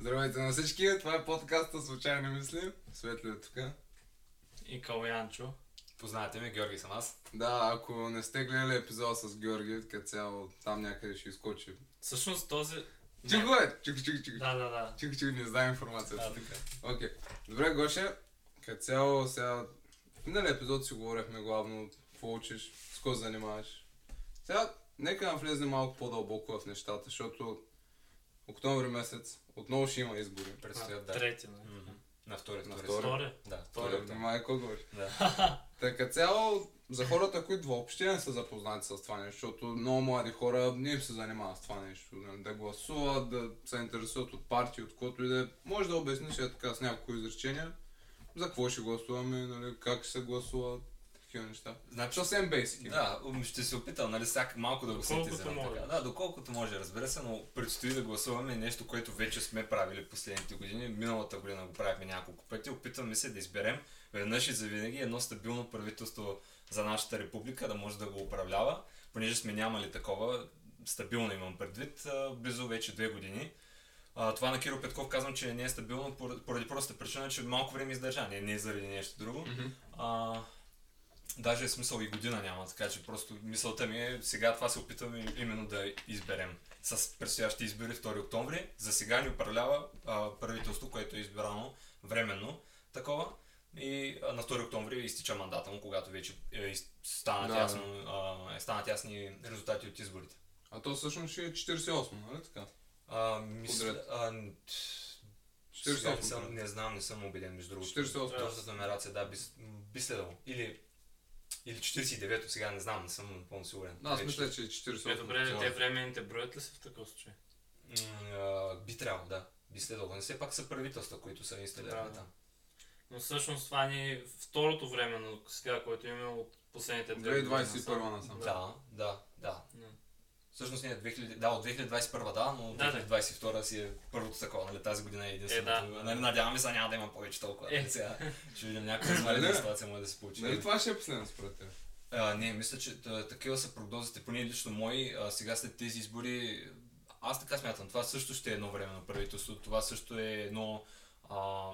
Здравейте на всички, това е подкаста Случайни мисли. Светли е тук. И Калянчо. Познавате ме, Георги съм аз. Да, ако не сте гледали епизода с Георги, като цяло там някъде ще изкочи. Всъщност този... Чико е! Чико, чико, чико. Да, да, да. Чико, чико, не знам информацията. Да, така. Окей. Добре, Гоше, като цяло сега... Миналия епизод си говорихме главно какво учиш, с какво занимаваш. Сега, нека навлезем малко по-дълбоко в нещата, защото октомври месец отново ще има избори. Предстоят, да. Трети, нали? Мгм. На втори, На втори. Да, Втори, да. майко говори. Да. Така цяло, за хората, които въобще не са запознати с това нещо, защото много млади хора не им се занимават с това нещо. нали, Да гласуват, да се интересуват от партии, от което и да е. Може да обясниш е така с няколко изречения за какво ще гласуваме, нали, как ще се гласува, такива неща. Значи, Съвсем бейсики. да, ум, ще се опитам, нали, всяка малко да го синтезирам може. така. Да, доколкото може, разбира се, но предстои да гласуваме нещо, което вече сме правили последните години. Миналата година го правихме няколко пъти. Опитваме се да изберем веднъж и завинаги едно стабилно правителство за нашата република, да може да го управлява, понеже сме нямали такова, стабилно имам предвид, близо вече две години. А, това на Киро Петков казвам, че не е стабилно поради, простата причина, че малко време издържа, не, не заради нещо друго. Мгм. А, даже е смисъл и година няма, така че просто мисълта ми е сега това се опитваме именно да изберем. С предстоящите избори 2 октомври, за сега ни управлява а, правителство, което е избрано временно такова. И а, на 2 октомври изтича мандата му, когато вече е, станат, Да, ясно, а, е, станат ясни резултати от изборите. А то всъщност ще е 48, нали така? А, мисля, а, н- сега 48. не, съм, не знам, не съм убеден между другото. 48. Точната номерация, да, би, би следвало. Или, или 49-то, сега не знам, не съм напълно сигурен. Да, аз Вече. мисля, че е 48. Е, добре, това. те времените броят ли са в такъв случай? М, би трябвало, да. Би следвало. Не все пак са правителства, които са инсталирани Да, там. Но всъщност това ни е второто време, на сега, което имаме от последните две 2021 насам. Да, да, да. Да. Всъщност не, 2000, да, от 2021 да, но Да, да. 2022 си е първото такова, нали, тази година е единственото. Е, да. Нали, надяваме се няма да има повече толкова. Е. Нали, сега ще видим някаква извънредна Не. ситуация може да се получи. Нали това ще е последно според теб? А, не, мисля, че та, такива са прогнозите, поне лично мои. А, сега след тези избори, аз така смятам, това също ще е едно време на правителство, това също е едно а,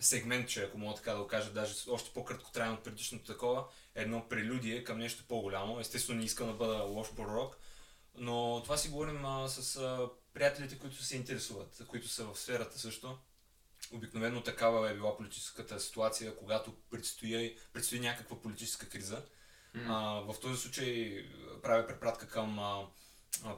сегментче, ако мога така да го кажа, даже още по-краткотрайно от предишното такова, едно прелюдие към нещо по-голямо. Естествено не искам да бъда лош пророк, но това си говорим а, с а, приятелите, които се интересуват, които са в сферата също. Обикновено такава е била политическата ситуация, когато предстои, предстои някаква политическа криза. А, в този случай правя препратка към а,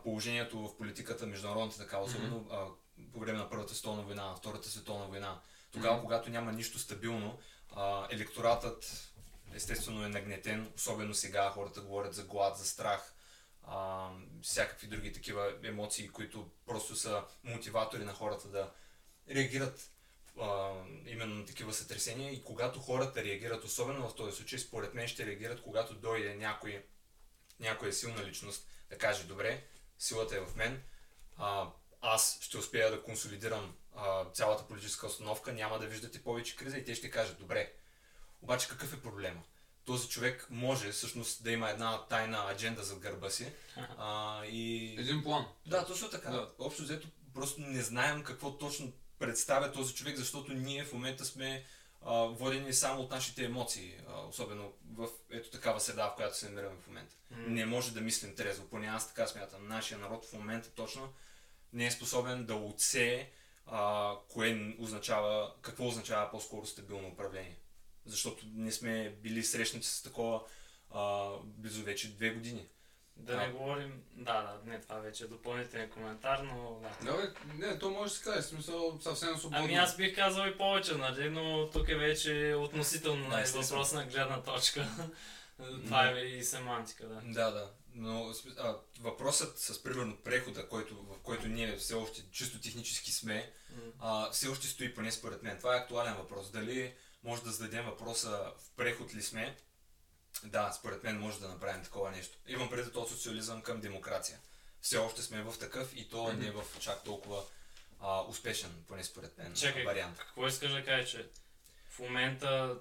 положението в политиката, международната така, особено а, по време на Първата световна война, Втората световна война. Тогава, Мгм. когато няма нищо стабилно, а, електоратът естествено е нагнетен, особено сега хората говорят за глад, за страх, а, всякакви други такива емоции, които просто са мотиватори на хората да реагират а, именно на такива сътресения и когато хората реагират, особено в този случай, според мен ще реагират, когато дойде някой, някоя силна личност да каже, добре, силата е в мен, а, аз ще успея да консолидирам а, цялата политическа установка, няма да виждате повече криза и те ще кажат, добре, обаче какъв е проблема? Този човек може всъщност да има една тайна адженда зад гърба си а, и... Един план. Да, точно така. Да. Общо взето просто не знаем какво точно представя този човек, защото ние в момента сме а, водени само от нашите емоции, а, особено в ето такава среда, в която се намираме в момента. М. Не може да мислим трезво, поне аз така смятам. Нашия народ в момента точно не е способен да отсее а, кое означава, какво означава по-скоро стабилно управление. Защото не сме били срещнати с такова а, близо вече две години. Да не говорим... Да, да, не, това вече е допълнителен коментар, но да. Да, бе, не, то може да се каже, смисъл съвсем свободно. Ами аз бих казал и повече, нали, но тук е вече относително Да, нали, въпрос на гледна точка. това е и семантика, да. Да, да. Но а, въпросът с примерно прехода, който, в който ние все още чисто технически сме, а, все още стои поне според мен. Това е актуален въпрос. Дали може да зададем въпроса в преход ли сме? Да, според мен може да направим такова нещо. Имам предвид от социализъм към демокрация. Все още сме в такъв и то не в чак толкова а, успешен, поне според мен, Чакай, вариант. какво искаш да кажеш, че в момента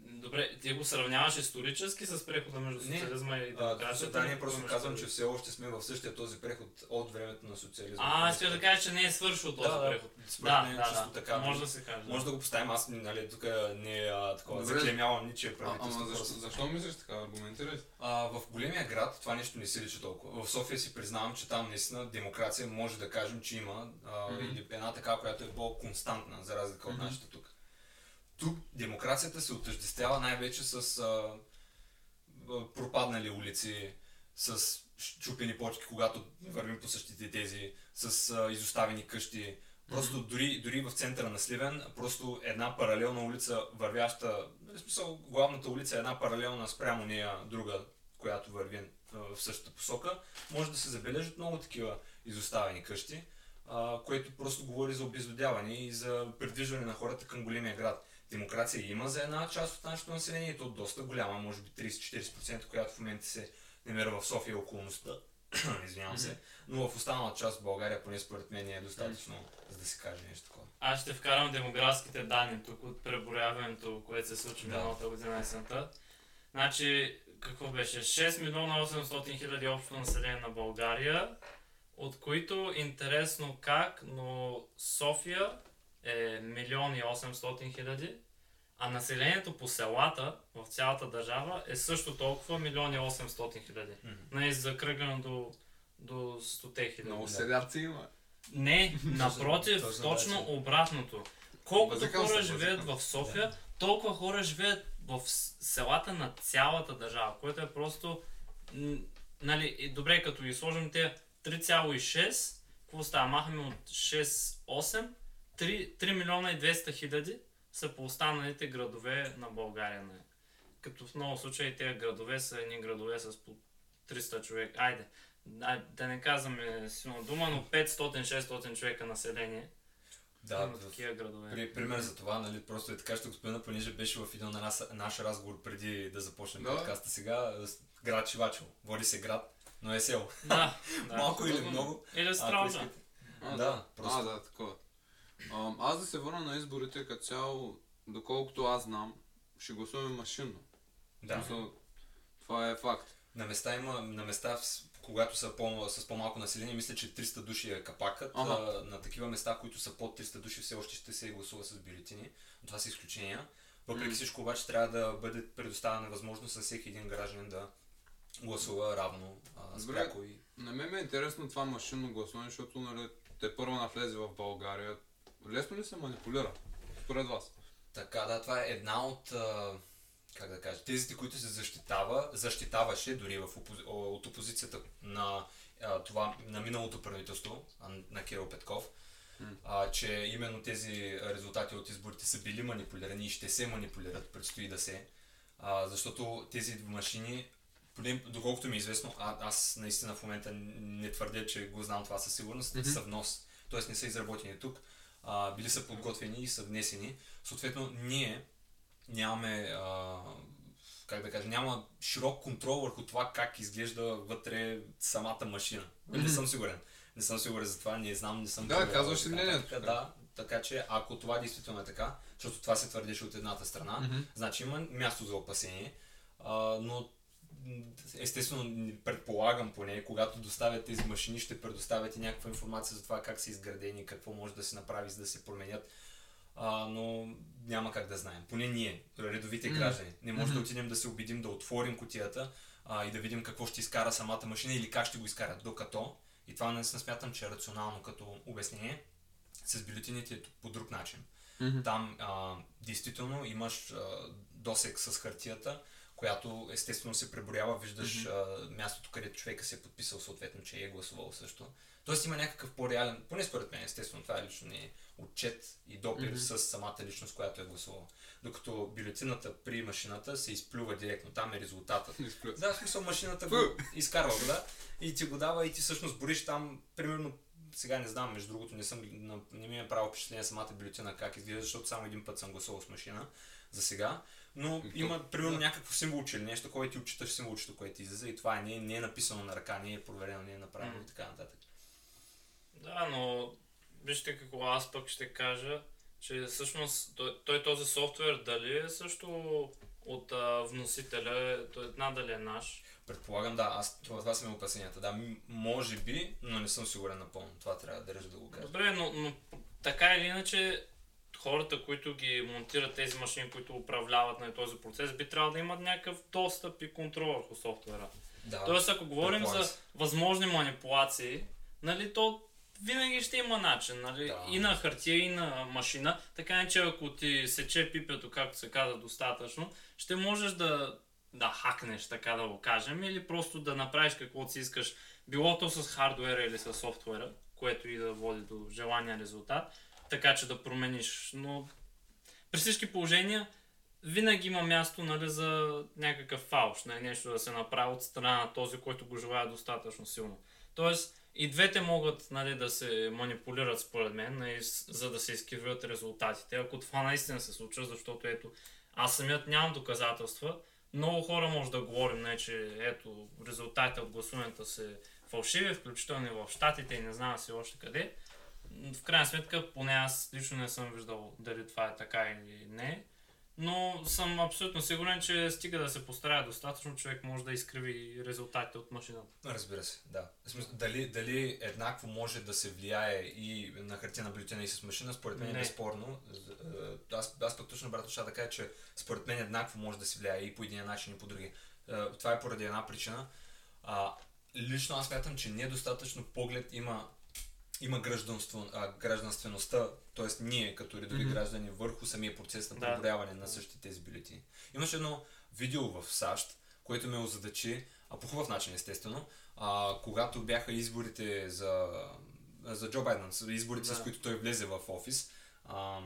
Добре, ти го сравняваш исторически с прехода между Не. социализма и А, демокрацията? да, ние просто какво казвам, че все още сме в същия този преход от времето на социализма. А, ще да кажа, че не е свършил този да, преход. Да, мен да, чисто да. така. Може да се каже. Може да го поставим, аз нали, тук не е а, такова, Добре. заклемявам ничие А, правителство. ама защо, защо мислиш така? Аргументирай. А, в големия град това нещо не се личи толкова. В София си признавам, че там наистина демокрация може да кажем, че има а, Мгм. или една така, която е по-константна, за разлика от Мгм. нашата тук. Тук демокрацията се отъждествява най-вече с а, пропаднали улици, с чупени почки, когато вървим по същите тези, с а, изоставени къщи. Просто дори, дори в центъра на Сливен, просто една паралелна улица, вървяща, в смисъл, главната улица е една паралелна спрямо нея друга, която върви а, в същата посока, може да се забележат много такива изоставени къщи, а, което просто говори за обезлюдяване и за придвижване на хората към големия град. Демокрация има за една част от нашето население, и то доста голяма, може би 30-40%, която в момента се намира в София околността. Извинявам се. Но в останала част от България, поне според мен, е достатъчно, за да се каже нещо такова. Аз ще вкарам демографските данни тук от преброяването, което се случи Да. миналата година есента. Значи, какво беше? 6 милиона 800 хиляди общо население на България, от които интересно как, но София е милион и 800 хиляди, а населението по селата в цялата държава е също толкова милион и 800 хиляди. Не е закръгано до, до 100 хиляди. Много селяци има. Не, напротив, точно обратното. Колкото хора живеят в София, толкова хора живеят в селата на цялата държава, което е просто... Нали, и добре, като ги сложим те 3,6, какво става? Махаме от 6,8, 3, 3 милиона и 200 хиляди са по останалите градове на България. Нали. Като в много случаи тези градове са едни градове с по 300 човека. Айде, да, не казваме силна дума, но 500-600 човека население. Да, има в- такива градове. При, пример за това, нали, просто е така, ще го спомена, понеже беше в един наш, наш разговор преди да започнем Да. подкаста сега. с Град Чивачево. Води се град, но е село. Да, да. Малко или много. Или Стралджа. Да, просто. А, да, такова. Аз да се върна на изборите като цяло, доколкото аз знам, ще гласуваме машинно. Да. Смисъл, Това е факт. На места има, на места, когато са по, с по-малко население, мисля, че 300 души е капакът. Ага. А, на такива места, които са под 300 души, все още ще се гласува с бюлетини. Но това са изключения. Въпреки всичко обаче трябва да бъде предоставена възможност на всеки един гражданин да гласува равно, а, Добре. спряко и На мен ми е интересно това машинно гласуване, защото нали, те първо навлезе в България. Лесно ли се манипулира? Според вас? Така, да, това е една от, как да кажа, тезите, които се защитава, защитаваше дори в опози... от опозицията на а, това, на миналото правителство, на Кирил Петков, а, че именно тези резултати от изборите са били манипулирани и ще се манипулират, предстои да се, а, защото тези машини, поне доколкото ми е известно, а, аз наистина в момента не твърдя, че го знам това със сигурност, Мгм. са внос, т.е. не са изработени тук, а, били са подготвени и са внесени. Съответно, ние нямаме, а, как да кажа, няма широк контрол върху това как изглежда вътре самата машина. Не Мгм. съм сигурен. Не съм сигурен за това, не знам, не съм Да, казваш и си така мнението. нататък. Да, така че ако това действително е така, защото това се твърдеше от едната страна, значи има място за опасение, а, но естествено предполагам поне, когато доставят тези машини, ще предоставят и някаква информация за това как са изградени, какво може да се направи, за да се променят. А, но няма как да знаем. Поне ние, редовите граждани. Не може да отидем да се убедим да отворим котията а, и да видим какво ще изкара самата машина или как ще го изкарат. Докато, и това не смятам, че е рационално като обяснение, с бюлетините е по друг начин. Там а, действително имаш а, досек с хартията, която естествено се преброява, виждаш а, мястото, където човека се е подписал съответно, че е гласувал също. Тоест има някакъв по-реален, поне според мен, естествено, това е лично не отчет и допир Мгм. с самата личност, която е гласувала. Докато бюлетината при машината се изплюва директно, там е резултатът. Да, в смисъл машината го изкарва го, да, и ти го дава и ти всъщност бориш там, примерно, сега не знам, между другото не, съм, не ми е правил впечатление самата бюлетина как изглежда, защото само един път съм гласувал с машина за сега, но И то- има примерно да. някакво символче или нещо, което ти отчиташ символчето, което ти излиза и това е, не, е- не е написано на ръка, не е проверено, не е направено Мгм. и така нататък. Да, но вижте какво аз пък ще кажа, че всъщност той, той този софтуер дали е също от а, вносителя, той надали е наш. Предполагам, да, аз това, това са ми опасенията. Да, може би, но не съм сигурен напълно. Това трябва да държа да го кажа. Добре, но, но така или иначе, хората, които ги монтират тези машини, които управляват на този процес, би трябвало да имат някакъв достъп и контрол върху софтуера. Да. Тоест, ако говорим предполага за възможни манипулации, нали, то винаги ще има начин, нали? Да. И на хартия, и на машина. Така че ако ти сече пипето, както се казва, достатъчно, ще можеш да, да хакнеш, така да го кажем, или просто да направиш каквото си искаш, било то с хардуера или с софтуера, което и да води до желания резултат, така че да промениш. Но при всички положения, винаги има място нали, за някакъв фалш, нали, нещо да се направи от страна на този, който го желая достатъчно силно. Тоест, и двете могат нали, да се манипулират според мен, нали, за да се изкривят резултатите. Ако това наистина се случва, защото ето, аз самият нямам доказателства, много хора може да говорим, не, че ето, резултатите от гласуването са фалшиви, включително и в Штатите и не знам си още къде. В крайна сметка, поне аз лично не съм виждал дали това е така или не. Но съм абсолютно сигурен, че стига да се постарае достатъчно, човек може да изкриви резултатите от машината. Разбира се, да. Дали, дали еднакво може да се влияе и на хартина бюлетина и с машина, според мен е Не. безспорно. Е, Аз, аз пък точно обратно ще да кажа, че според мен еднакво може да се влияе и по един начин и по други. Е, Това е поради една причина. Лично аз смятам, че недостатъчно поглед има има гражданство, а, гражданствеността, т.е. ние като редови Мгм. граждани върху самия процес на Да. преброяване на същите тези бюлетини. Имаше едно видео в САЩ, което ме озадачи, а по хубав начин естествено, а, когато бяха изборите за, за Джо Байден, изборите Да. с които той влезе в офис, а,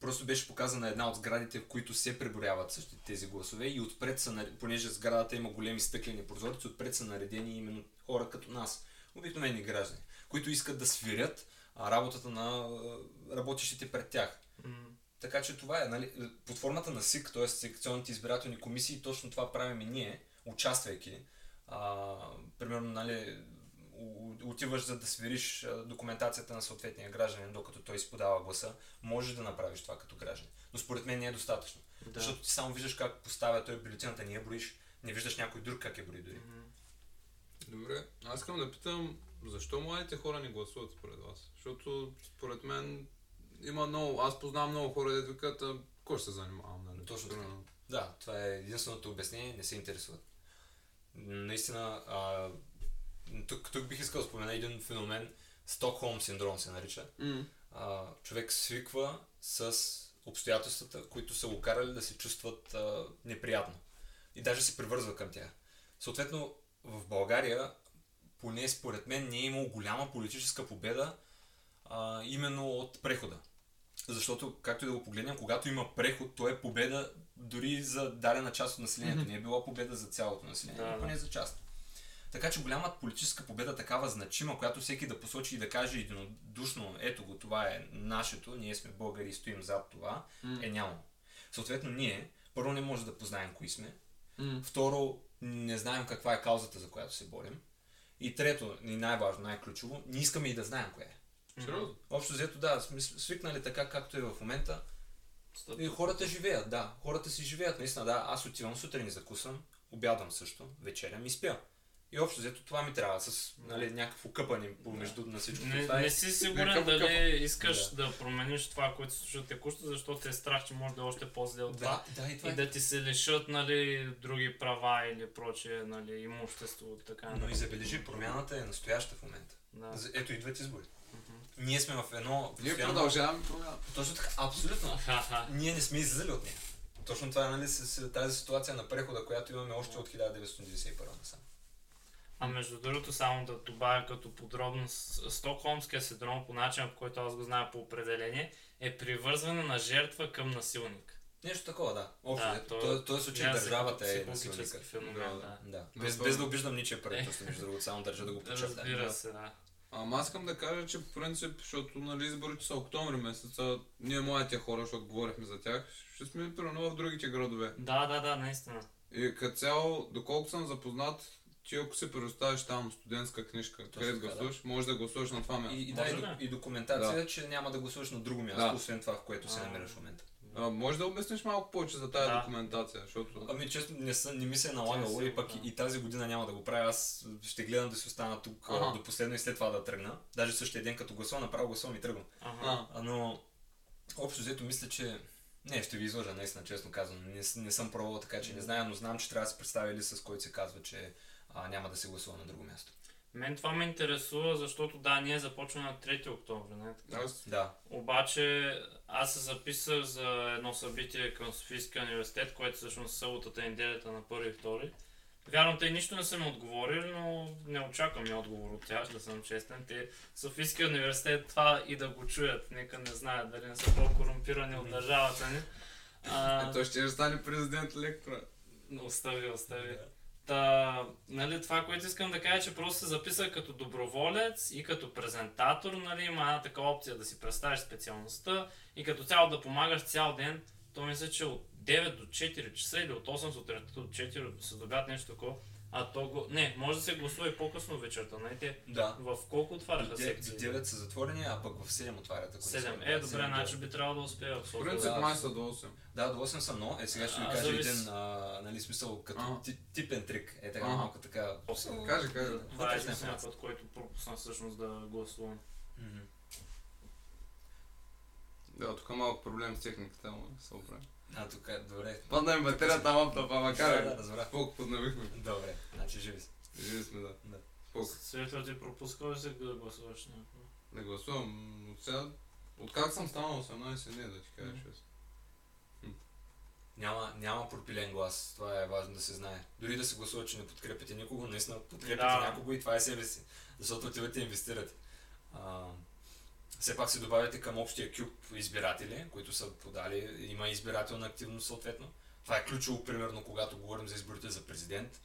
просто беше показана една от сградите, в които се преброяват същите тези гласове и отпред са, понеже сградата има големи стъклени прозорци, отпред са наредени именно хора като нас, обикновени граждани, които искат да свирят работата на работещите пред тях. Така че това е, нали, под формата на СИК, т.е. секционните избирателни комисии, точно това правим и ние, участвайки. А, примерно, нали, отиваш за да свериш а, документацията на съответния гражданин, докато той си подава гласа, можеш да направиш това като гражданин. Но според мен не е достатъчно. Да. Защото ти само виждаш как поставя той бюлетината, не я броиш, не виждаш някой друг как я брои дори. М, Добре, аз искам да питам, защо младите хора не гласуват според вас? Защото според мен има много, аз познавам много хора, дето викат, кой ще се занимавам, нали? Точно така. Да, това е единственото обяснение, не се интересуват. Наистина, а, тук, тук бих искал да спомена един феномен, Стокхолм синдром се нарича. М. А, човек свиква с обстоятелствата, които са го карали да се чувстват а, неприятно. И даже се привързва към тях. Съответно, в България, поне според мен, не е имало голяма политическа победа а, именно от прехода. Защото, както и да го погледнем, когато има преход, то е победа дори за дадена част от населението. Не е била победа за цялото население, Да, поне за част. Така че голямата политическа победа, такава значима, която всеки да посочи и да каже единодушно, ето го, това е нашето, ние сме българи и стоим зад това, М. е няма. Съответно, ние, първо не може да познаем кои сме, М. второ, не знаем каква е каузата, за която се борим, и трето, и най-важно, най-ключово, не искаме и да знаем коя е. Сериозно? Общо взето, да, сме свикнали така, както е в момента. И хората живеят, да. Хората си живеят, наистина, да. Аз отивам сутрин и закусвам, обядам също, вечерям и спя. И общо взето това ми трябва с нали, някакво къпане помежду на всичко. Не, това не си сигурен дали къпа. искаш да. промениш това, което се случва текущо, защото те е страх, че може да е още по-зле от това. Да, да, и това И е. да ти се лишат нали, други права или прочее нали, имущество. Така, Но и забележи, промяната е настояща в момента. да. Ето идват избори. Ние сме в едно... Ние постоянно- продължаваме промяна. Точно така, абсолютно. Ние не сме излизали от нея. Точно това е нали, с, с тази ситуация на прехода, която имаме още от 1991 насам. А между другото, само да добавя като подробност, Стокхолмския синдром по начин, по който аз го зная по определение, е привързване на жертва към насилник. Нещо такова, да. Общо, Да, да, то- то, този случай държавата е насилника. феномен, Да, да. Да. Без, то- без да обиждам ничия правителство, между другото, само държа да го подчертая. Разбира се, да. Ама аз искам да кажа, че по принцип, защото нали, изборите са октомври месеца, ние младите хора, защото говорихме за тях, ще сме примерно в другите градове. Да, да, да, наистина. И като цяло, доколко съм запознат, ти ако си предоставиш там студентска книжка, където така, да. гласуваш, можеш да гласуваш на това място. И, и, да, и, до- и документация, че няма да гласуваш на друго място, Да. освен това, в което се намираш в момента. А, може да обясниш малко повече за тази Да. документация, защото... Ами честно, не, са, не ми се е налагало и пък да. и, и тази година няма да го правя. Аз ще гледам да си остана тук Ага. до последно и след това да тръгна. Даже същия ден като гласувам, направо гласувам и тръгвам. Ага. Но общо взето мисля, че не, ще ви излъжа, наистина, честно казвам. Не, не съм пробвал така, че не зная, но знам, че трябва да се представи лист, с който се казва, че а, няма да се гласува на друго място. Мен това ме интересува, защото да, ние започваме на 3 октомври, не така? аз... Да. Обаче аз се записах за едно събитие към Софийския университет, което всъщност е съботата и неделята на 1 и 2. Вярно, те нищо не са ми отговорили, но не очаквам и отговор от тях, да съм честен. Те Софийския университет това и да го чуят. Нека не знаят дали не са по-корумпирани от държавата ни. А, Е, той ще стане президент лектора. Остави, остави. Та, нали, това, което искам да кажа, че просто се записах като доброволец и като презентатор, нали, има една такава опция да си представиш специалността и като цяло да помагаш цял ден. То мисля, че от 9 до 4 часа или от 8 сутринта до 4 се добят нещо такова. А то го... Не, може да се гласува и по-късно вечерта, нали? Те Да. в колко отваряха 9, секции? до 9 са затворени, а пък в 7 отварят. ако не се 7. лъжа. Е, добре, 7 до значи би трябвало да успея в принцип да. май са до 8. Да, до 8 съм, но е сега ще ви А, кажа зависи. един, а, нали, смисъл, като Ага. ти, типен трик. Е така, Ага. малко така. Каже, каже. Това е единствения път, който пропусна всъщност да гласувам. Да, тук малко проблем с техниката, ама се оправи. А, тук е, добре. Падна ми батерията ама Да, карай. да, разбрах. Колко подновихме. Добре, значи живи си. Живи сме, да. Да. Колко? Светло ти пропускал ли се да гласуваш някакво? Не гласувам. От сега... От как съм станал 18, не да ти кажа честно. Няма, няма пропилен глас. Това е важно да се знае. Дори да се гласува, че не подкрепяте никого, наистина подкрепяте Да. някого и това е себе си. Защото отивате и инвестирате. А, все пак се добавяте към общия кюб избиратели, които са подали. Има избирателна активност съответно. Това е ключово, примерно, когато говорим за изборите за президент.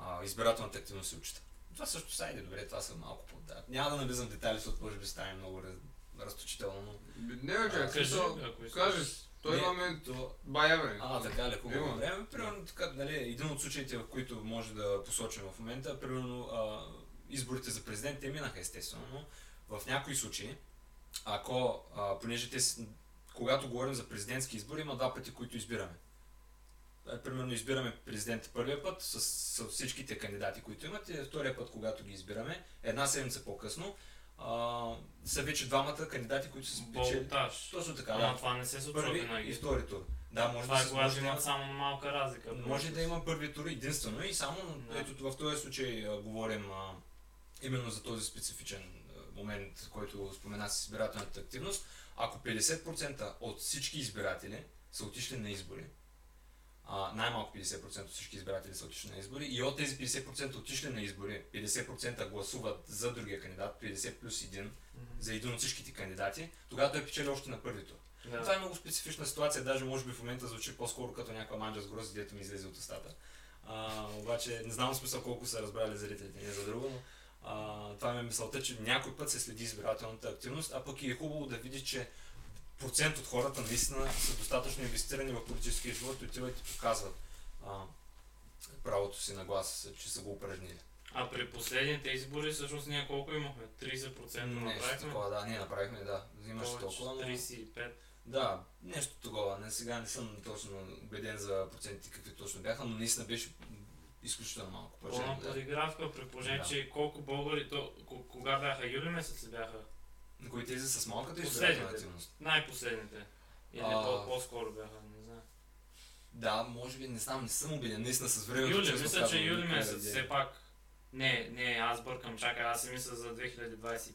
А, избирателната активност се учита. Това също са, айде, добре, това са малко по... Да. Няма да навлизам детайли, защото може би стане много раз... разточително, но... Не, ако искаш. кажеш, той имаме то- бая време. А, така ли, хубаво. Има. Добре, примерно, така, нали, един от случаите, в които може да посочим в момента, примерно, а, изборите за президент, те минаха естествено, но в някои случаи, ако, а, понеже те, когато говорим за президентски избори, има два пъти, които избираме. Е, Примерно избираме президента първия път с, с всичките кандидати, които имат, и втория път, когато ги избираме, една седмица по-късно, а, са вече двамата кандидати, които са спечели. Точно така, Ама да. това не се случва Първи и винаги. втори тур. Да, може Това да е се да имат има- само малка разлика. може да има първи тур единствено и само Да. ето в този случай а, говорим а, именно за този специфичен момент, който спомена с избирателната активност. Ако 50% от всички избиратели са отишли на избори, а, най-малко 50% от всички избиратели са отишли на избори и от тези 50% отишли на избори, 50% гласуват за другия кандидат, 50 плюс 1 Мгм. за един от всичките кандидати, тогава той печели още на първи тур. Да. Това е много специфична ситуация, даже може би в момента звучи по-скоро като някаква манджа с грозди, дето ми излезе от устата. А, обаче не знам смисъл колко са разбрали зрителите, не за друго, но а, това ми е мисълта, че някой път се следи избирателната активност, а пък и е хубаво да видиш, че процент от хората наистина са достатъчно инвестирани в политическия живот и отиват и показват а, правото си на глас, че са го упражнили. А при последните избори всъщност ние колко имахме? 30% Нещо направихме? такова, да, ние направихме, да. Имаше толкова, но... 35. Да, нещо такова. Не, сега не съм точно убеден за процентите какви точно бяха, но наистина беше изключително малко. Пълна Пълна да. подигравка, при положение, Да. че колко българи, то, кога бяха, юли месец ли бяха? На кои тези с малката избирателна активност? Най-последните. Или А. по- по-скоро бяха, не знам. Да, може би, не знам, не съм убеден. Наистина с времето. Юли, мисля, че юли месец, все пак. Не, не, аз бъркам, чакай, аз си мисля за 2021.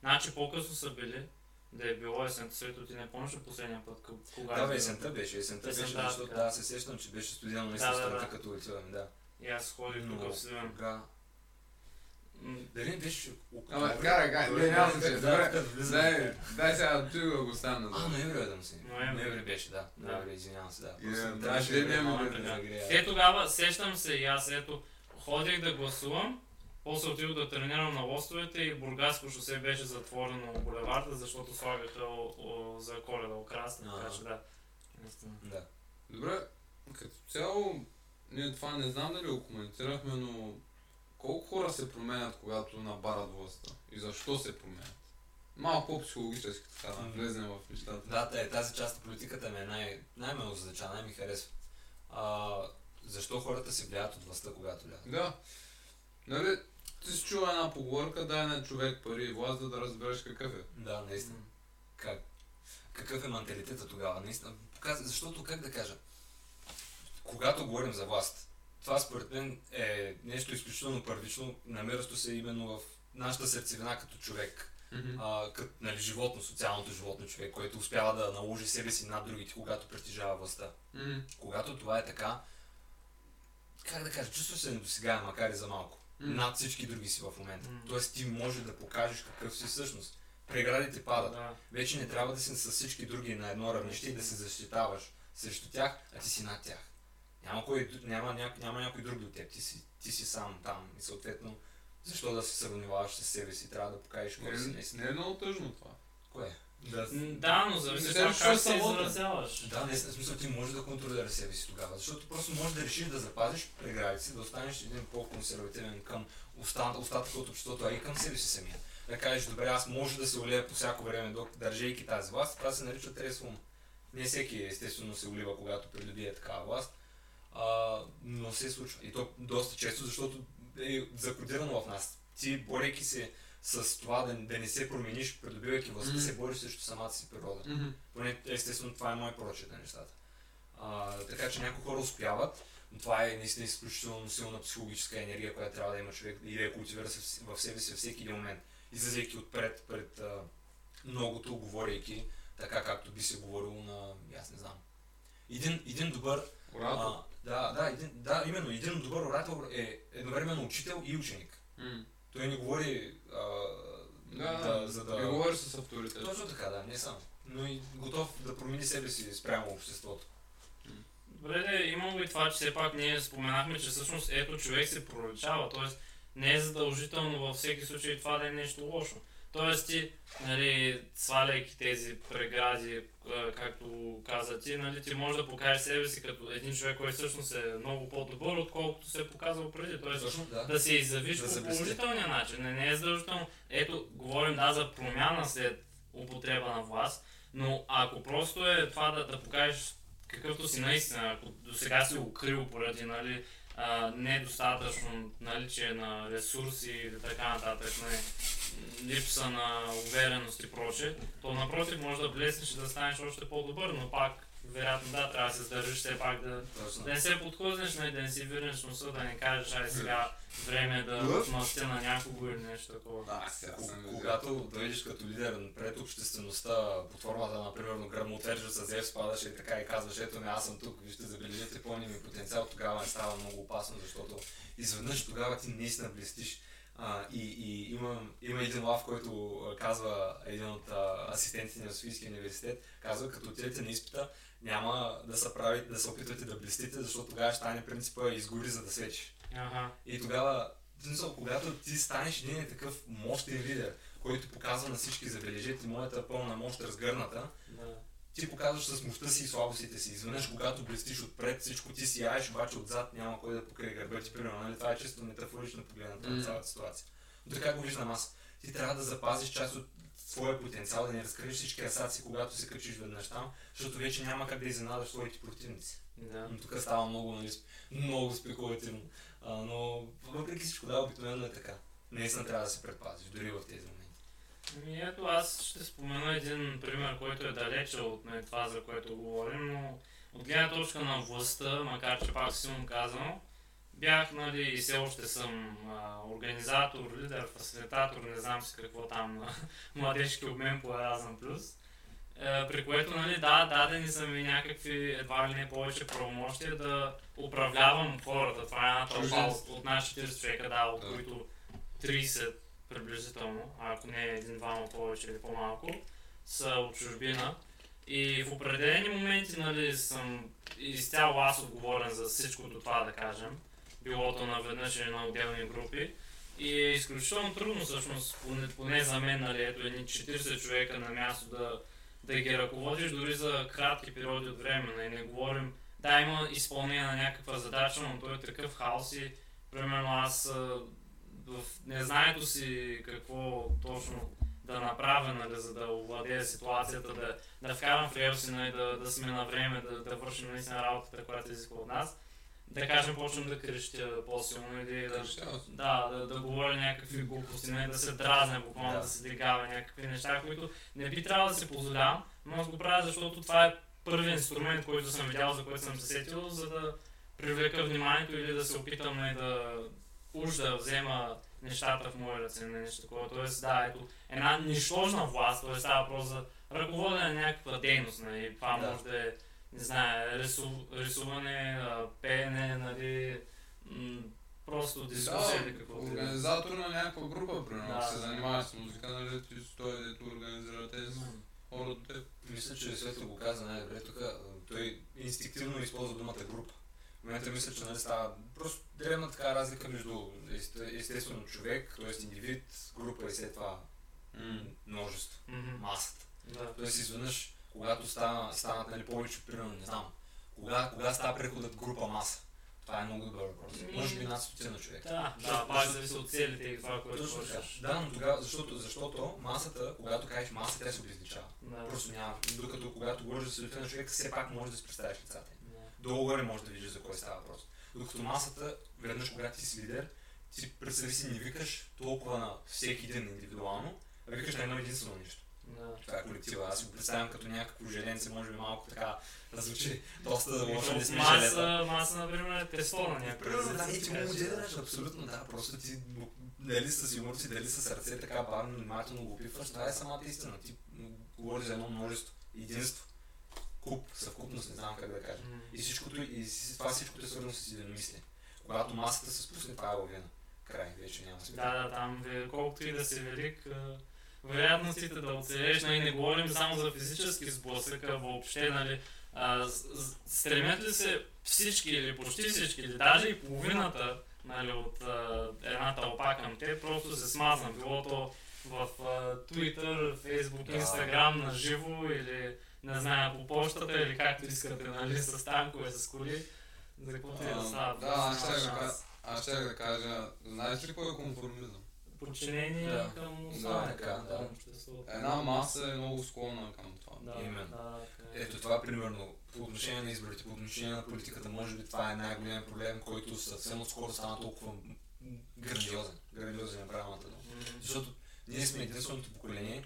Значи по-късно са били, да е било есента, свето ти не помниш последния път, кога Да, бе, е есента беше. Есента беше, Есента, защото така. да, се сещам, че беше студено наистина Да, да, страната, да. като отиваме, да. И аз ходих тук в Сливен. кога... Дали не беше Ама, октомври? карай, карай, не, няма значение. Да, Добре, да, дай, дай сега ти да го стана. А, ноември да си. Ноември. Беше, да. Да. Ноември, извинявам се, да. Да, трябваше да да така. нагрея. Те тогава, сещам се и аз, ето, ходих да гласувам, после отидох да тренирам на лостовете и Бургаско шосе беше затворено булеварда, защото слагаха о, о, за коледа украсни, така че да. Наистина. Да. Добре, като цяло, ние това не знам дали го коментирахме, но колко хора се променят, когато набарат властта? И защо се променят? малко по-психологически така, да влезем в нещата. Да, та- тази част от политиката ми е най- най-ме озадача, най-ми харесва. А, защо хората се влияят от властта, когато влязат? Да. Нали, ти си чува една поговорка, дай на човек пари и власт, за да разбереш какъв е. Да, наистина. Как? Какъв е менталитета тогава? Наистина. Защото, как да кажа, когато говорим за власт, това според мен е нещо изключително първично, намиращо се именно в нашата сърцевина като човек, а, като нали, животно, социалното животно човек, който успява да наложи себе си над другите, когато притежава властта. Мгм. Когато това е така, как да кажа, чувстваш се недосегаем, макар и за малко. Над всички други си в момента. М. Тоест ти може да покажеш какъв си всъщност. Преградите падат. Да. Вече не трябва да си с всички други на едно равнище и да се защитаваш срещу тях, а ти си над тях. Няма, кой, няма, ня, няма някой друг до теб, ти си, ти си сам там и съответно защо да се сравняваш с себе си, трябва да покажеш кой си Не, наистина. не е много тъжно това. Кое? Да, но зависи от как се изразяваш. да, не, в смисъл ти можеш да контролираш себе си тогава, защото просто можеш да решиш да запазиш преградите си, да останеш един по-консервативен към оста- остатъка от обществото, а и към себе си самия. Да кажеш, добре, аз може да се олея по всяко време, док- държейки тази власт, това се нарича трезво ум. Не всеки естествено се олива, когато придобие такава власт, а, но се случва. И то доста често, защото е закодирано в нас. Ти, борейки се с това да, да не се промениш, придобивайки властта, Мгм. се бориш срещу самата си природа. Мгм. Поне естествено това е мой прочет на нещата. А, така че някои хора успяват, но това е наистина изключително силна психологическа енергия, която трябва да има човек и да я култивира в себе си във всеки един момент. Излизайки отпред пред а, многото, говорейки така както би се говорило на, аз не знам. Един, един добър Оратор. а, да, да, един, да, именно един добър оратор е едновременно учител и ученик. М. Той не говори а, Да, да, за да... Не говориш с авторитет. Точно така, да, не само. Но и готов да промени себе си спрямо обществото. Добре, де, има го и това, че все пак ние споменахме, че всъщност ето човек се проличава, т.е. не е задължително във всеки случай това да е нещо лошо. Тоест ти, нали, сваляйки тези прегради, а, както каза ти, нали, ти можеш да покажеш себе си като един човек, който всъщност е много по-добър, отколкото се е показал преди. Тоест Точно, да. да се изявиш Да по положителния начин. Не, не е задължително. Ето, говорим да за промяна след употреба на власт, но ако просто е това да, да покажеш какъвто си наистина, ако до сега си укрил поради нали, недостатъчно наличие на ресурси и така нататък, нали, липса на увереност и прочее, то напротив може да блеснеш и да станеш още по-добър, но пак вероятно да, трябва да се сдържиш все пак да, Точно. да не се подхлъзнеш, нали, да не си вирнеш носа, да не кажеш, ай сега време е да отмъстя на някого или нещо такова. Да, сега съм Когато дойдеш като лидер пред обществеността под формата на, примерно, гръмотвержа с Зев, спадаш и така и казваш, ето ме, аз съм тук, вижте, забележете пълния ми потенциал, тогава не става много опасно, защото изведнъж тогава ти наистина блестиш. А, и, и има, има един лав, който казва, един от а, асистентите на Софийския университет, казва, като отидете на изпита, няма да се, прави, да се опитвате да блестите, защото тогава ще стане принципа изгори за да свечиш. Ага. И тогава, смисъл, когато ти станеш един такъв мощен лидер, който показва на всички, забележете моята пълна мощ разгърната, Да. Ти показваш с мощта си и слабостите си. Изведнъж, когато блестиш отпред, всичко ти си яеш, обаче отзад няма кой да покрие гърба ти, примерно. Нали? Това е чисто метафорично погледната на цялата ситуация. Но така го виждам аз. Ти трябва да запазиш част от своя потенциал, да не разкриеш всички асаци, когато се качиш веднъж там, защото вече няма как да изненадаш своите противници. Да. Но тук става много, нали, много спекулативно. А, но въпреки всичко, да, обикновено е така. Наистина трябва да се предпазиш, дори в тези моменти. Ами ето аз ще спомена един пример, който е далече от нали, това, за което говорим, но от гледна точка на властта, макар че пак силно казано, бях нали, и все още съм а, организатор, лидер, фасилитатор, не знам си какво там на младежки обмен по Erasmus Плюс. Е, при което, нали, да, дадени са ми някакви едва ли не повече правомощия да управлявам хората. Това е една тълпа от, от наши 40 човека, да, от които 30 приблизително, ако не един-двама повече или по-малко, са от чужбина. И в определени моменти нали, съм изцяло аз отговорен за всичкото това, да кажем. Билото наведнъж или на отделни групи. И е изключително трудно всъщност, поне, поне за мен, нали, ето едни 40 човека на място да, да ги ръководиш дори за кратки периоди от време. Нали, не говорим, да, има изпълнение на някаква задача, но той е такъв хаос и примерно аз в незнанието си какво точно да направя, нали, за да овладея ситуацията, да, да вкарам в релси, нали, да, да сме на време, да, да вършим наистина работата, която изисква от нас. Да кажем, почвам да крещя по-силно или да, Крещява се. да, да, да говоря някакви глупости, не да се дразня, буквално да. Да. се дигава някакви неща, които не би трябвало да се позволявам, но аз го правя, защото това е първият инструмент, който съм видял, за който съм се сетил, за да привлека вниманието или да се опитам да уж да взема нещата в мои ръце, не нещо такова. Тоест, да, ето, една нищожна власт, т.е. става въпрос за ръководене на някаква дейност, нали, това Да. може да е, не знае, рису, рисуване, пеене, нали, м- просто дискусия или какво. да е. организатор на някаква група, примерно, Да. се занимаваш с музика, нали, ти той, дето организира тези М. хора до теб. Мисля, че Светло го каза най-добре тук. Той инстинктивно използва думата група. В момента мисля, че нали, става просто древна така разлика между есте- естествено човек, т.е. индивид, група и след това множество, масата. Да. Тоест изведнъж, когато стана, станат нали, повече, примерно, не знам, кога, кога става преходът група маса? Това е много добър въпрос. Ми- Може би над стотина човека. Да, да, пак зависи от целите и това, което Точно така. Да, но тогава, защото, защото масата, когато кажеш маса, тя се обезличава. Да. Просто няма. Докато когато говориш за стотина човека, все пак можеш да си представиш лицата. им. Да. Долу-горе можеш да видиш за кой става въпрос. Докато масата, веднъж когато ти си лидер, ти представи си не викаш толкова на всеки един индивидуално, а викаш на едно единствено нещо. Да. Това е колектива. Аз го представям като някакво желенце, може би малко така да звучи доста лошо, не сме. Маса, маса, например, е тесло на някакъв Примерно, да, и ти му моделираш, абсолютно да, просто ти дали с юмор си, дали с сърце, така бавно, внимателно го опитваш, това е самата истина. Ти говориш за едно множество, единство, куп, съвкупност, не знам как да кажа. М. И всичкото, и това всичкото е свързано с единомислие. Когато масата се спусне, това е лавина. Край, вече няма смисъл. Да, да, там колкото и да си велик, вероятностите да оцелееш, нали, не говорим само за физически сблъсък, а въобще, нали, а, стремят ли се всички или почти всички, или даже и половината нали, от а, една тълпа към те, просто се смазна, било то в а, Twitter, Facebook. Instagram, на живо или не знаю, по почтата или както искате, нали, с танкове, с коли. За каквото и да А, става. Да, аз ще да аз ще да кажа, знаеш ли какво е конформизъм? подчинение Да. към Да, условията така, да. Една маса е много склонна към това. Да, Именно. да, така е. Ето това, примерно, по отношение на изборите, по отношение на политиката, може би това е най-голям проблем, който съвсем отскоро стана толкова грандиозен. Грандиозен е правилната дума. Защото ние сме единственото поколение,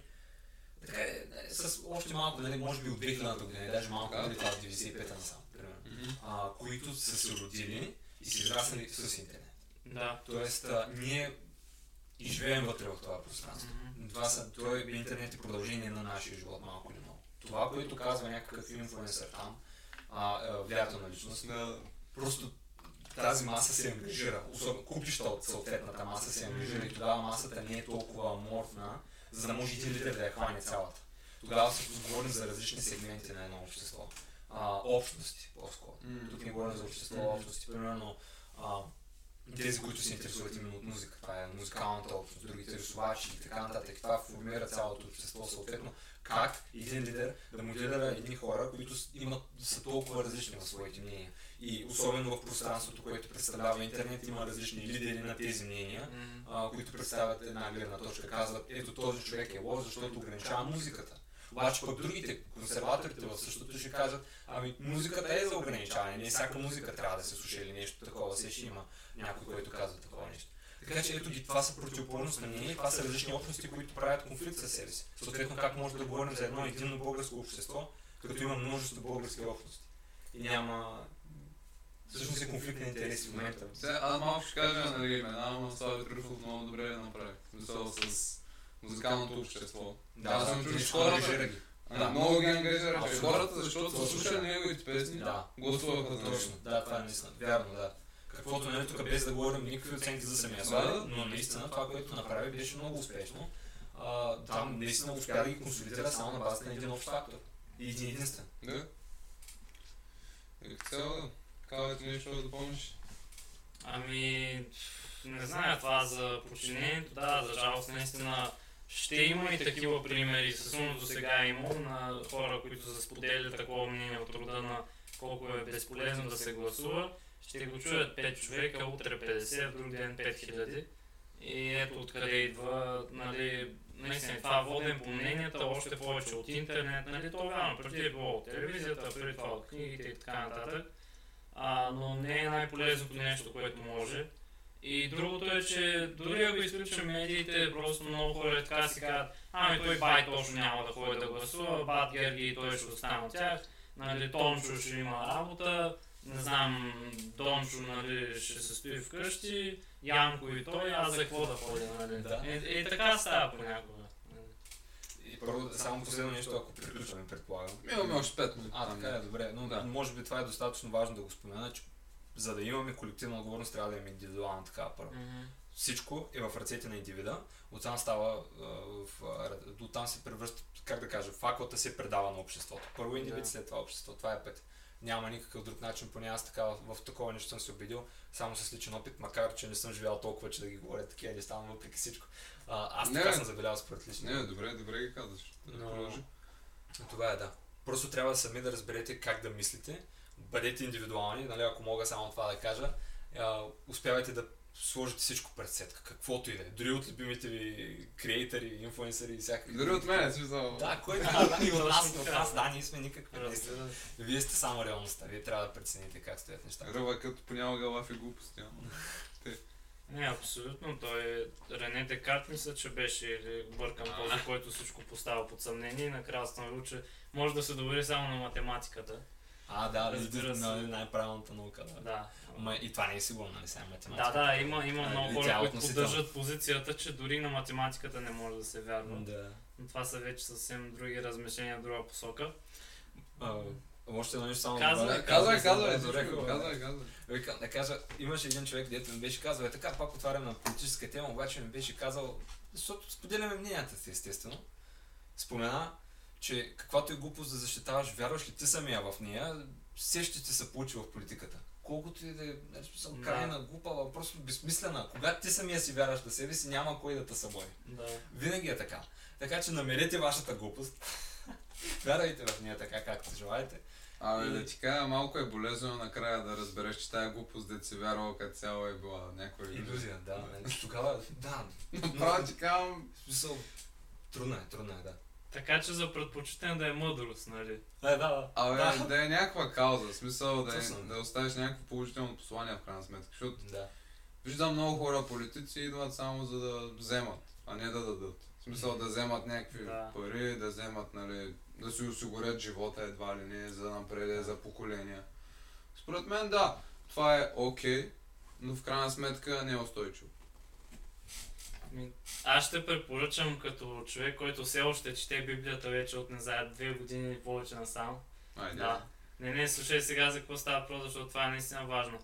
така е, е, с още малко, нали, може би от 2000-та година, даже малко преди това, от 95-та насам, примерно, а, които са се родили и са израснали с интернет. Да. Тоест, а, ние и живеем вътре в това пространство. Това са, той е интернет и продължение на нашия живот, малко или много. Това, което казва някакъв инфлуенсър там, а, а, на личност, Да, просто тази маса се ангажира, особено купища от съответната маса се ангажира и тогава масата не е толкова аморфна, за да може един лидер да я хване цялата. Тогава всъщност говорим за различни сегменти на едно общество. А, общности, по-скоро. М. Тук не говорим за общество, Мгм. общности. Примерно, а, тези, които се интересуват именно от музика. Това е музикалната общност, другите рисувачи и така нататък. Това формира цялото общество съответно. Как един лидер да моделира едни хора, които имат, са толкова различни в своите мнения. И особено в пространството, което представлява интернет, има различни лидери на тези мнения, а, които представят една гледна точка. Казват, ето този човек е лош, защото ограничава музиката. Обаче пък другите, консерваторите в същото ще кажат, ами музиката е за ограничаване, не всяка музика трябва да се слуша или нещо такова, се ще има някой, който казва такова нещо. Така че ето ги, това са противоположност на мнение, това са различни общности, които правят конфликт със себе си. Съответно, как може да говорим за едно единно българско общество, като има множество български общности. И няма... Всъщност е конфликт на интереси в момента. Сега, аз малко ще кажа нали, имена, но Слави Трифов много добре я направи. Мисъл с музикалното общество. Аз съм чул, хората, Да. много ги ангажира, хората, защото са слушали неговите песни, Да. гласуваха за. Точно, да, това е наистина. Вярно, да. Каквото нали тук без да говорим никакви оценки за самия Да, да. но наистина това, което направи, беше много успешно. А, там наистина успя да ги консолидира само на базата на един общ фактор. И един единствен. Да. И като цяло, казвате нещо да допълниш? Ами, не знае това за подчинението, да, за жалост наистина ще има и такива примери. Със сигурност до сега е на хора, които са споделили такова мнение от рода на колко е безполезно да се гласува. Ще го чуят 5 човека, утре 50, в друг ден 5000. И ето откъде идва, нали, наистина това воден по мненията, още повече от интернет, нали, то вярно, преди е било от телевизията, преди това от книгите и така нататък, а, но не е най-полезното нещо, което може. И другото е, че дори ако изключим медиите, просто много хора така си казват, ами той бай точно няма да ходи да гласува, бат Герги и той ще остане от тях, нали, Тончо ще има работа, не знам, Дончо нали, ще се стои вкъщи, Янко и той, аз за какво да ходя, нали? Да. И, и така става понякога. И първо, само последно нещо, ако приключваме, предполагам. Имаме още 5 минути. А, така е, добре. Но Да. може би това е достатъчно важно да го спомена, че за да имаме колективна отговорност, трябва да имаме индивидуална такава първо. Мгм. Всичко е в ръцете на индивида, оттам става, оттам се превръща, как да кажа, факълата се предава на обществото. Първо индивид, Да. след това общество. Това е път. Няма никакъв друг начин, поне аз така в, такова нещо съм се убедил, само с личен опит, макар че не съм живял толкова, че да ги говоря такива неща, но въпреки всичко. А, аз Не, така съм забелязал според личния. Не, добре, добре ги казваш. Да Но- продължи. Това е да. Просто трябва сами да разберете как да мислите, бъдете индивидуални, нали, ако мога само това да кажа, а, успявайте да сложите всичко пред сетка, каквото и да е. Дори от любимите ви креатори, инфлуенсъри и всякакви. Дори от мен, е смисъл. Да, кой да, и от нас, от нас, да. да, ние сме никакви. се. Вие сте само реалността, вие трябва да прецените как стоят нещата. Ръба като понякога лафи глупости. ама. Не, абсолютно. Той Рене Декарт мисля, че беше или бъркам този, който всичко поставя под съмнение и накрая установил, че може да се довери само на математиката. А, да, Разбира се. на най-правилната наука, да. Да. Ма и това не е сигурно, нали сега Да, математика. да, има, има А, много хора, е които поддържат позицията, че дори на математиката не може да се вярва. Да. Но това са вече съвсем други размишления в друга посока. А, още едно нещо само Казвай. Да, Казвай, Казвай, казвай, казвай. Вика, да кажа, имаше един човек, дето ми беше казал, е така, пак отварям на политическа тема, обаче ми беше казал, защото споделяме мненията си, естествено. Спомена, че каквато е глупост да защитаваш, вярваш ли ти самия в нея, все ще ти се получи в политиката. Колкото и да е смисъл, Да. крайна, глупава, просто безсмислена. Когато ти самия си вярваш на себе си, няма кой да те събори. Да. Винаги е така. Така че намерете вашата глупост. Вярвайте в нея така, както желаете. Абе, И- да ти кажа, малко е болезнено накрая да разбереш, че тая глупост, да си вярвал като цяло е била някаква Иллюзия, да. нали, Тогава, да. Направо ти казвам, смисъл, трудно е, трудно е, да. Така че за предпочитане да е мъдрост, нали? Е, да, да. Абе, да. да. е някаква кауза, в смисъл да, е, да оставиш някакво положително послание в крайна сметка, защото да. виждам много хора политици идват само за да вземат, а не да дадат. В смисъл да вземат някакви Да. пари, да вземат, нали, да си осигурят живота едва ли не, за напред, за поколения. Според мен да, това е окей, но в крайна сметка не е устойчиво. Аз ще препоръчам като човек, който все още чете Библията вече от не знае две години и повече насам. Айде. Да. Не, не, слушай сега за какво става въпрос, защото това е наистина важно.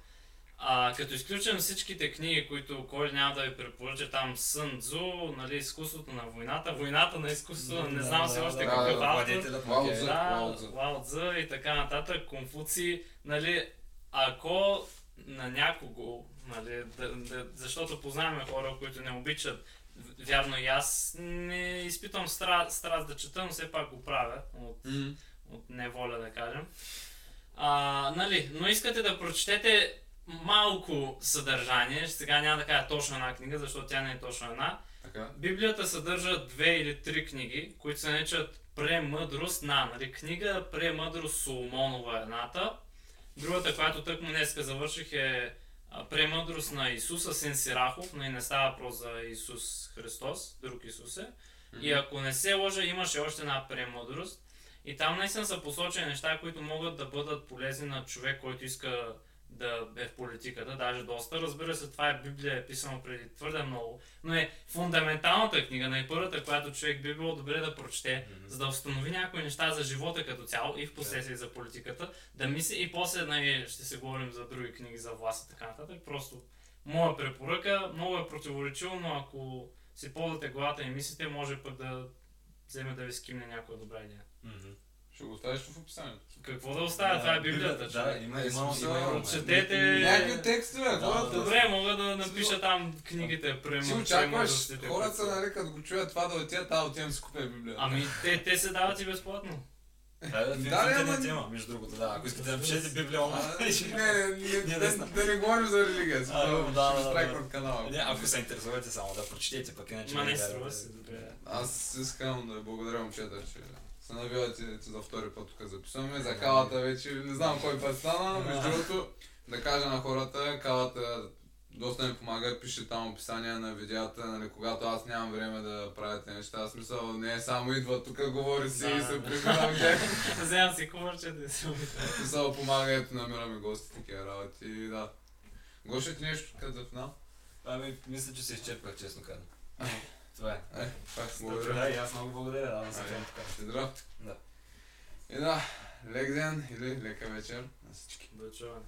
А, като изключим всичките книги, които кой няма да ви препоръча, там Сън Цзу, нали, изкуството на войната, войната на изкуството, не знам все още да, какъв да, автор. Да. Лао Цзъ и така нататък, Конфуци, нали, ако на някого, нали, да, да, защото познаваме хора, които не обичат, вярно и аз не изпитвам стра, страст да чета, но все пак го правя от М. от неволя да кажем. А, нали, но искате да прочетете малко съдържание, сега няма да кажа точно една книга, защото тя не е точно една. Така. Библията съдържа две или три книги, които се наричат Премъдрост на, нали, книга Премъдрост Соломонова едната. Другата, която тъкмо днеска завърших е Премъдрост на Исуса Син Сирахов, но и не става въпрос за Исус Христос, друг Исус е. И ако не се лъжа, имаше още една премъдрост. И там наистина са посочени неща, които могат да бъдат полезни на човек, който иска да е в политиката, даже доста. Разбира се, това е Библия, е писано преди твърде много, но е фундаменталната книга, най-първата, която човек би било добре да прочете, Мгм. за да установи някои неща за живота като цяло и в последствие за политиката, да мисли и после нали, ще се говорим за други книги за власт и така нататък. Просто моя препоръка, много е противоречиво, но ако си ползвате главата и мислите, може пък да вземе да ви скимне някоя добра идея. Мгм. Ще го оставиш в описанието. Какво да оставя? Това е Библията. Да, има, Е, има. Прочетете... Някакви текстове, Да, хората. Добре, мога да напиша там книгите, према, Си очакваш хората, нали, като го чуят това да отидат, а отивам да си купя Библия. Ами, те, те се дават и безплатно. Да, да, Да, има, между другото, да. Ако искате да напишете Библия. Не, не, не, Не, да, не да говорим за религия. Да, да, ще да, страйкнат да. канала. Не, ако се интересувате само да прочетете, пък иначе... Ма не да- струва се, добре. Аз искам да благодаря момчета, че се навивате че за втори път тук записваме. За калата вече не знам кой път стана, между другото да кажа на хората, калата доста ми помага, пише там описание на видеята, нали, когато аз нямам време да правя тези неща. Смисъл, не е само идва тук, говори си Да, и се да. прибира в тях. Вземам си кувърче да си смисъл, помага, ето намираме гости, такива работи. И да. Гоше ти нещо като финал? Ами, мисля, че се изчерпах, честно казвам. Това е. Е, пак Да, благодаря. и аз много благодаря, да, да се така. Си здрав. Да. И да, лек ден или лека вечер на всички. До чуване.